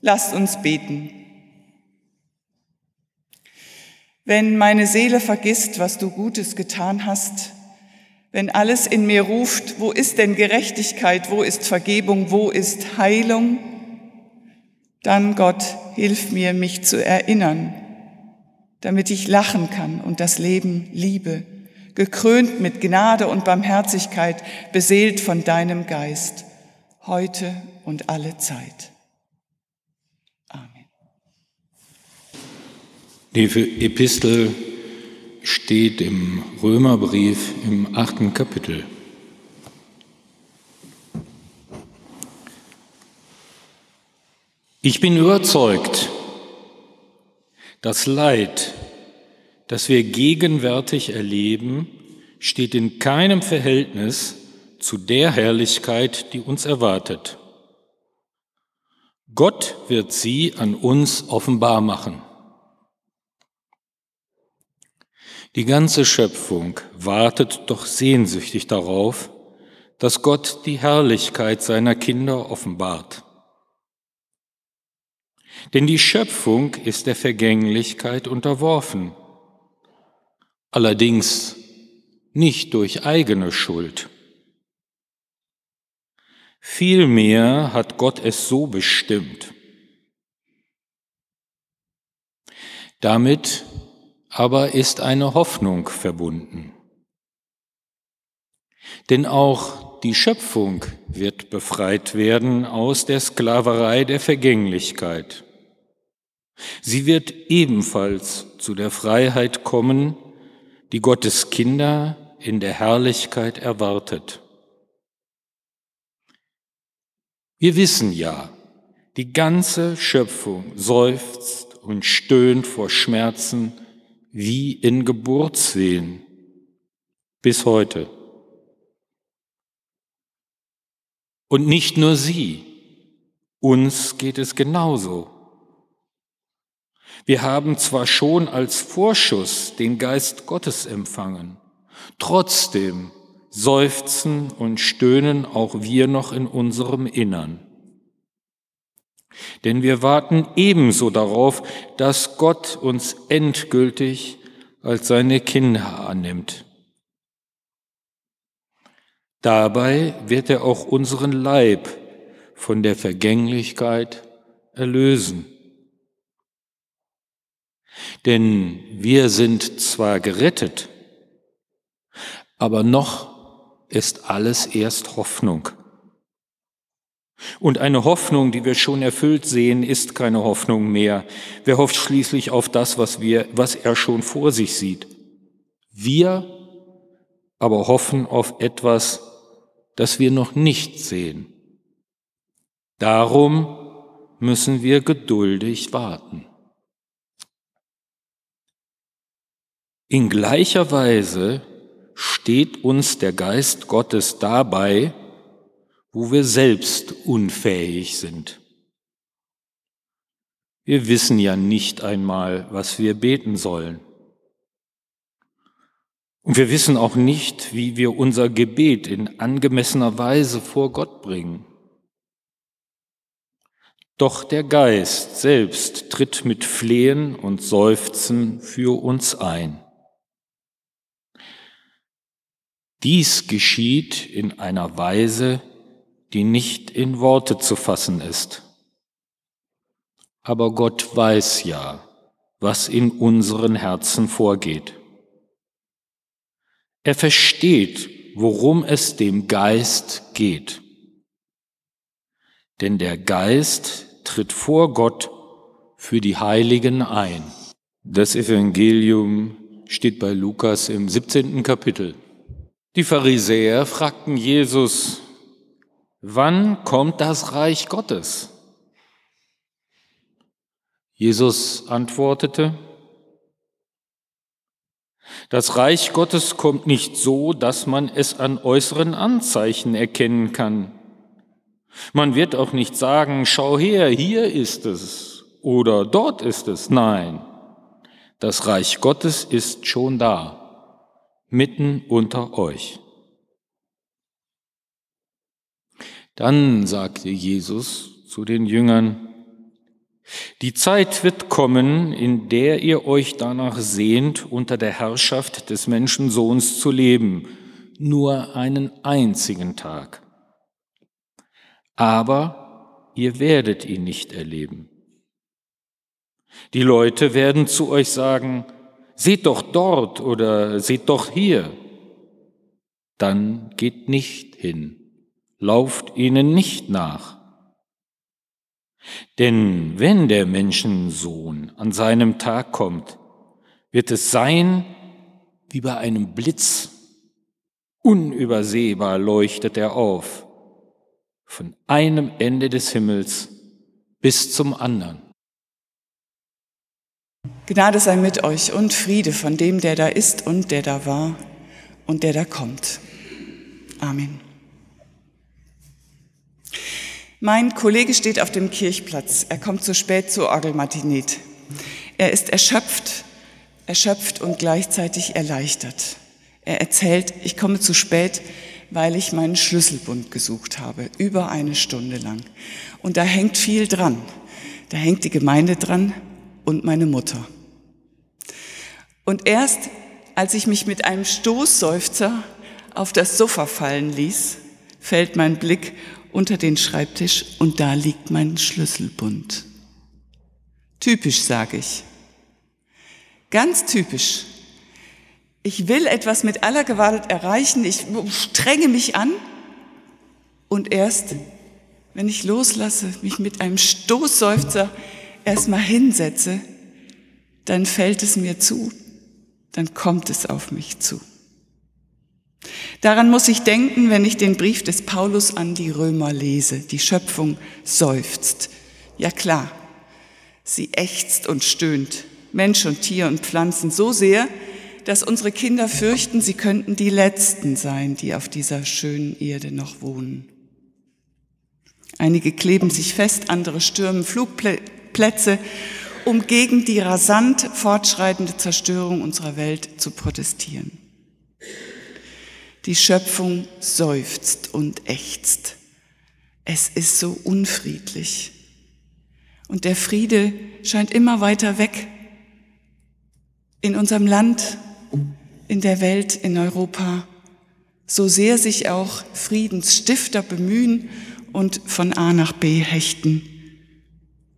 Lasst uns beten. Wenn meine Seele vergisst, was du Gutes getan hast, wenn alles in mir ruft, wo ist denn Gerechtigkeit, wo ist Vergebung, wo ist Heilung, dann Gott, hilf mir, mich zu erinnern, damit ich lachen kann und das Leben liebe, gekrönt mit Gnade und Barmherzigkeit, beseelt von deinem Geist, heute und alle Zeit. Amen. Die Epistel steht im Römerbrief im achten Kapitel. Ich bin überzeugt, das Leid, das wir gegenwärtig erleben, steht in keinem Verhältnis zu der Herrlichkeit, die uns erwartet. Gott wird sie an uns offenbar machen. Die ganze Schöpfung wartet doch sehnsüchtig darauf, dass Gott die Herrlichkeit seiner Kinder offenbart. Denn die Schöpfung ist der Vergänglichkeit unterworfen, allerdings nicht durch eigene Schuld. Vielmehr hat Gott es so bestimmt. Damit aber ist eine Hoffnung verbunden. Denn auch die Schöpfung wird befreit werden aus der Sklaverei der Vergänglichkeit. Sie wird ebenfalls zu der Freiheit kommen, die Gottes Kinder in der Herrlichkeit erwartet. Wir wissen ja, die ganze Schöpfung seufzt und stöhnt vor Schmerzen, wie in Geburtswehen bis heute. Und nicht nur sie, uns geht es genauso. Wir haben zwar schon als Vorschuss den Geist Gottes empfangen, trotzdem seufzen und stöhnen auch wir noch in unserem Innern. Denn wir warten ebenso darauf, dass Gott uns endgültig als seine Kinder annimmt. Dabei wird er auch unseren Leib von der Vergänglichkeit erlösen. Denn wir sind zwar gerettet, aber noch ist alles erst Hoffnung. Und eine Hoffnung, die wir schon erfüllt sehen, ist keine Hoffnung mehr. Wer hofft schließlich auf das, was wir, was er schon vor sich sieht? Wir aber hoffen auf etwas, das wir noch nicht sehen. Darum müssen wir geduldig warten. In gleicher Weise steht uns der Geist Gottes dabei, wo wir selbst unfähig sind. Wir wissen ja nicht einmal, was wir beten sollen. Und wir wissen auch nicht, wie wir unser Gebet in angemessener Weise vor Gott bringen. Doch der Geist selbst tritt mit Flehen und Seufzen für uns ein. Dies geschieht in einer Weise, die nicht in Worte zu fassen ist. Aber Gott weiß ja, was in unseren Herzen vorgeht. Er versteht, worum es dem Geist geht. Denn der Geist tritt vor Gott für die Heiligen ein. Das Evangelium steht bei Lukas im 17. Kapitel. Die Pharisäer fragten Jesus, Wann kommt das Reich Gottes? Jesus antwortete, das Reich Gottes kommt nicht so, dass man es an äußeren Anzeichen erkennen kann. Man wird auch nicht sagen, schau her, hier ist es oder dort ist es. Nein, das Reich Gottes ist schon da, mitten unter euch. Dann sagte Jesus zu den Jüngern, Die Zeit wird kommen, in der ihr euch danach sehnt, unter der Herrschaft des Menschensohns zu leben, nur einen einzigen Tag. Aber ihr werdet ihn nicht erleben. Die Leute werden zu euch sagen, seht doch dort oder seht doch hier. Dann geht nicht hin, lauft ihnen nicht nach. Denn wenn der Menschensohn an seinem Tag kommt, wird es sein wie bei einem Blitz. Unübersehbar leuchtet er auf, von einem Ende des Himmels bis zum anderen. Gnade sei mit euch und Friede von dem, der da ist und der da war und der da kommt. Amen. Mein Kollege steht auf dem Kirchplatz. Er kommt zu spät zur Orgelmatinet. Er ist erschöpft, erschöpft und gleichzeitig erleichtert. Er erzählt, ich komme zu spät, weil ich meinen Schlüsselbund gesucht habe, über eine Stunde lang. Und da hängt viel dran. Da hängt die Gemeinde dran und meine Mutter. Und erst als ich mich mit einem Stoßseufzer auf das Sofa fallen ließ, fällt mein Blick unter den Schreibtisch und da liegt mein Schlüsselbund. Typisch, sage ich. Ganz typisch. Ich will etwas mit aller Gewalt erreichen, ich strenge mich an und erst, wenn ich loslasse, mich mit einem Stoßseufzer erstmal hinsetze, dann fällt es mir zu, dann kommt es auf mich zu. Daran muss ich denken, wenn ich den Brief des Paulus an die Römer lese. Die Schöpfung seufzt. Ja klar, sie ächzt und stöhnt, Mensch und Tier und Pflanzen so sehr, dass unsere Kinder fürchten, sie könnten die Letzten sein, die auf dieser schönen Erde noch wohnen. Einige kleben sich fest, andere stürmen Flugplätze, um gegen die rasant fortschreitende Zerstörung unserer Welt zu protestieren. Die Schöpfung seufzt und ächzt. Es ist so unfriedlich. Und der Friede scheint immer weiter weg. In unserem Land, in der Welt, in Europa, so sehr sich auch Friedensstifter bemühen und von A nach B hechten.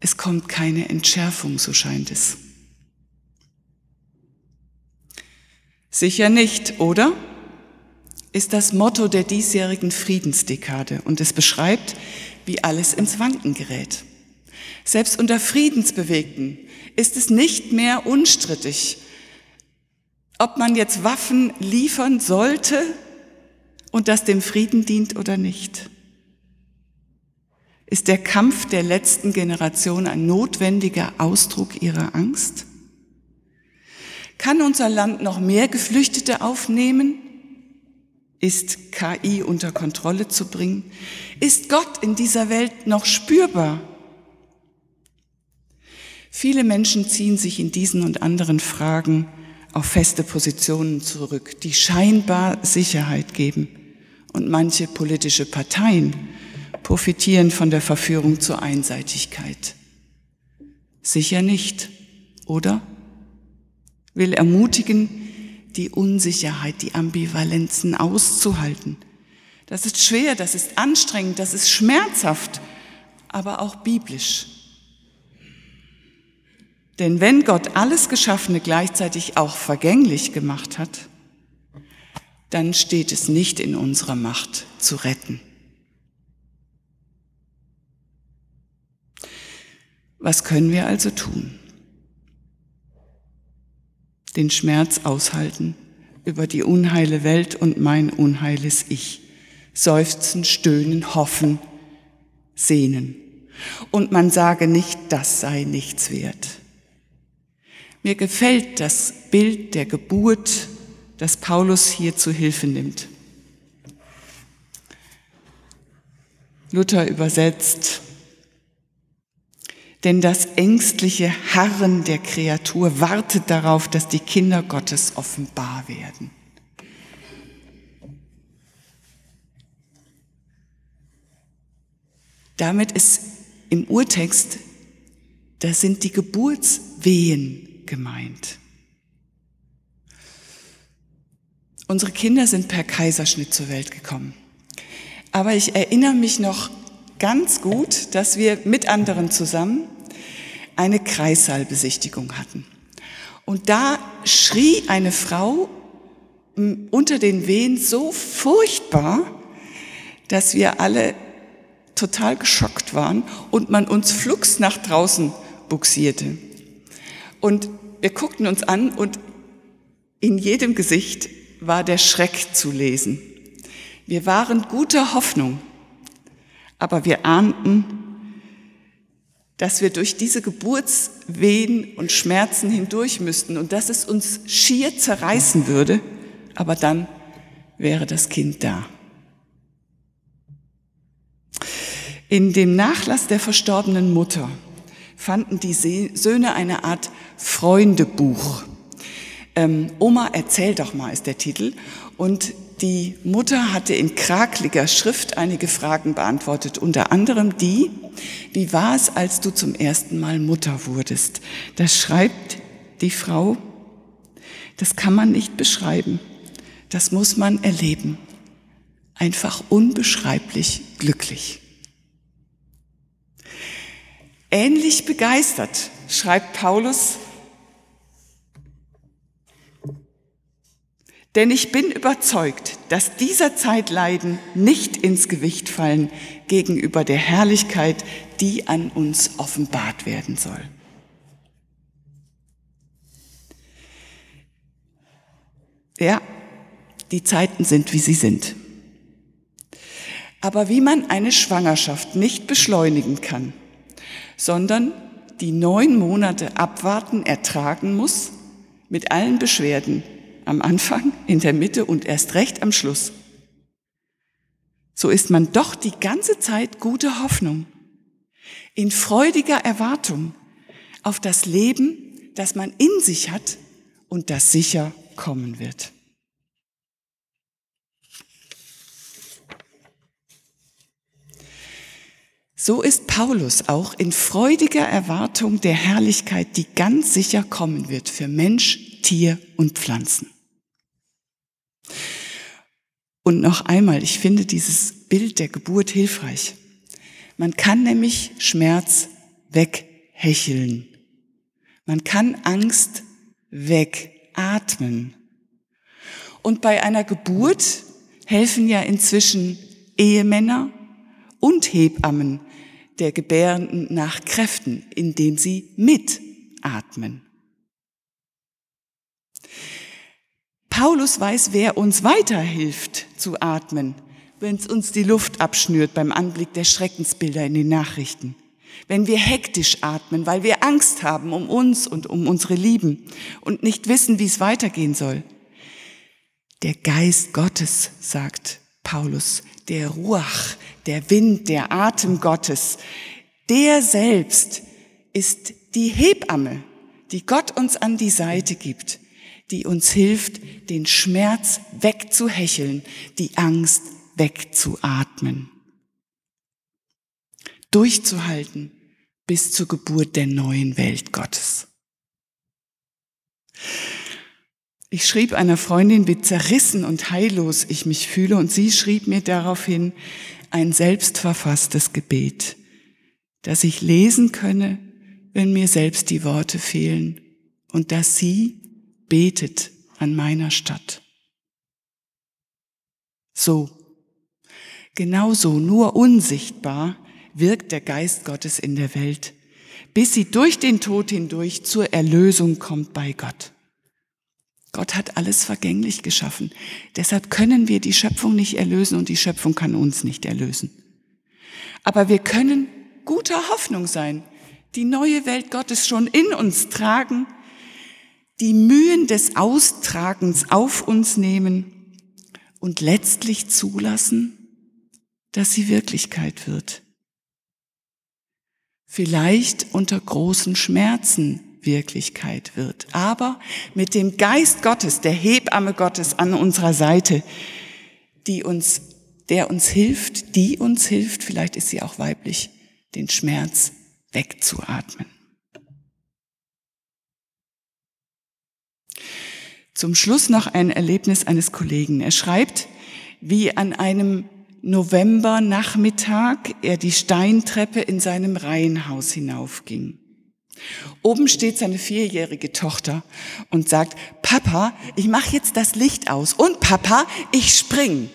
Es kommt keine Entschärfung, so scheint es. Sicher nicht, oder? Ist das Motto der diesjährigen Friedensdekade und es beschreibt, wie alles ins Wanken gerät. Selbst unter Friedensbewegten ist es nicht mehr unstrittig, ob man jetzt Waffen liefern sollte und das dem Frieden dient oder nicht. Ist der Kampf der letzten Generation ein notwendiger Ausdruck ihrer Angst? Kann unser Land noch mehr Geflüchtete aufnehmen? Ist KI unter Kontrolle zu bringen? Ist Gott in dieser Welt noch spürbar? Viele Menschen ziehen sich in diesen und anderen Fragen auf feste Positionen zurück, die scheinbar Sicherheit geben. Und manche politische Parteien profitieren von der Verführung zur Einseitigkeit. Sicher nicht, oder? Will ermutigen, die Unsicherheit, die Ambivalenzen auszuhalten. Das ist schwer, das ist anstrengend, das ist schmerzhaft, aber auch biblisch. Denn wenn Gott alles Geschaffene gleichzeitig auch vergänglich gemacht hat, dann steht es nicht in unserer Macht zu retten. Was können wir also tun? Den Schmerz aushalten über die unheile Welt und mein unheiles Ich. Seufzen, stöhnen, hoffen, sehnen. Und man sage nicht, das sei nichts wert. Mir gefällt das Bild der Geburt, das Paulus hier zu Hilfe nimmt. Luther übersetzt, denn das ängstliche Harren der Kreatur wartet darauf, dass die Kinder Gottes offenbar werden. Damit ist im Urtext da sind die Geburtswehen gemeint. Unsere Kinder sind per Kaiserschnitt zur Welt gekommen. Aber ich erinnere mich noch ganz gut, dass wir mit anderen zusammen eine Kreissaalbesichtigung hatten. Und da schrie eine Frau unter den Wehen so furchtbar, dass wir alle total geschockt waren und man uns flugs nach draußen buxierte. Und wir guckten uns an und in jedem Gesicht war der Schreck zu lesen. Wir waren guter Hoffnung, aber wir ahnten, dass wir durch diese Geburtswehen und Schmerzen hindurch müssten und dass es uns schier zerreißen würde, aber dann wäre das Kind da. In dem Nachlass der verstorbenen Mutter fanden die Söhne eine Art Freundebuch. Ähm, Oma, erzähl doch mal, ist der Titel. Und die Mutter hatte in krakliger Schrift einige Fragen beantwortet, unter anderem die, wie war es, als du zum ersten Mal Mutter wurdest? Das schreibt die Frau, das kann man nicht beschreiben, das muss man erleben. Einfach unbeschreiblich glücklich. Ähnlich begeistert schreibt Paulus Denn ich bin überzeugt, dass dieser Zeitleiden nicht ins Gewicht fallen gegenüber der Herrlichkeit, die an uns offenbart werden soll. Ja, die Zeiten sind, wie sie sind. Aber wie man eine Schwangerschaft nicht beschleunigen kann, sondern die neun Monate abwarten, ertragen muss, mit allen Beschwerden, am Anfang, in der Mitte und erst recht am Schluss. So ist man doch die ganze Zeit gute Hoffnung, in freudiger Erwartung auf das Leben, das man in sich hat und das sicher kommen wird. So ist Paulus auch in freudiger Erwartung der Herrlichkeit, die ganz sicher kommen wird für Mensch, Tier und Pflanzen. Und noch einmal, ich finde dieses Bild der Geburt hilfreich. Man kann nämlich Schmerz weghecheln. Man kann Angst wegatmen. Und bei einer Geburt helfen ja inzwischen Ehemänner und Hebammen der Gebärenden nach Kräften, indem sie mitatmen. Paulus weiß, wer uns weiterhilft zu atmen, wenn es uns die Luft abschnürt beim Anblick der Schreckensbilder in den Nachrichten. Wenn wir hektisch atmen, weil wir Angst haben um uns und um unsere Lieben und nicht wissen, wie es weitergehen soll. Der Geist Gottes, sagt Paulus, der Ruach, der Wind, der Atem Gottes, der selbst ist die Hebamme, die Gott uns an die Seite gibt die uns hilft, den Schmerz wegzuhecheln, die Angst wegzuatmen. Durchzuhalten bis zur Geburt der neuen Welt Gottes. Ich schrieb einer Freundin, wie zerrissen und heillos ich mich fühle, und sie schrieb mir daraufhin ein selbstverfasstes Gebet, das ich lesen könne, wenn mir selbst die Worte fehlen, und dass sie betet an meiner Stadt. So, genauso, nur unsichtbar wirkt der Geist Gottes in der Welt, bis sie durch den Tod hindurch zur Erlösung kommt bei Gott. Gott hat alles vergänglich geschaffen. Deshalb können wir die Schöpfung nicht erlösen und die Schöpfung kann uns nicht erlösen. Aber wir können guter Hoffnung sein, die neue Welt Gottes schon in uns tragen die Mühen des Austragens auf uns nehmen und letztlich zulassen, dass sie Wirklichkeit wird. Vielleicht unter großen Schmerzen Wirklichkeit wird, aber mit dem Geist Gottes, der Hebamme Gottes an unserer Seite, die uns, der uns hilft, die uns hilft, vielleicht ist sie auch weiblich, den Schmerz wegzuatmen. Zum Schluss noch ein Erlebnis eines Kollegen. Er schreibt, wie an einem Novembernachmittag er die Steintreppe in seinem Reihenhaus hinaufging. Oben steht seine vierjährige Tochter und sagt, Papa, ich mache jetzt das Licht aus und Papa, ich spring.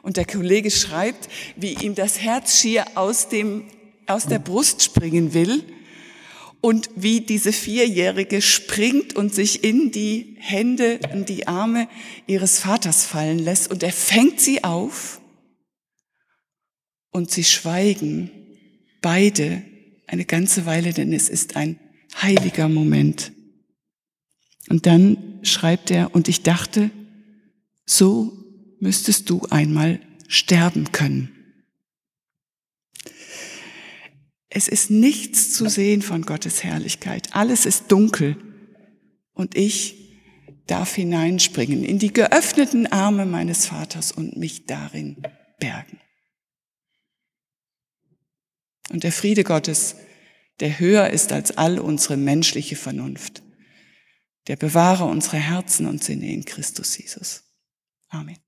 Und der Kollege schreibt, wie ihm das Herz schier aus dem, aus der Brust springen will und wie diese Vierjährige springt und sich in die Hände, in die Arme ihres Vaters fallen lässt und er fängt sie auf und sie schweigen beide eine ganze Weile, denn es ist ein heiliger Moment. Und dann schreibt er, und ich dachte, so müsstest du einmal sterben können. Es ist nichts zu sehen von Gottes Herrlichkeit. Alles ist dunkel. Und ich darf hineinspringen in die geöffneten Arme meines Vaters und mich darin bergen. Und der Friede Gottes, der höher ist als all unsere menschliche Vernunft, der bewahre unsere Herzen und Sinne in Christus Jesus. Amen.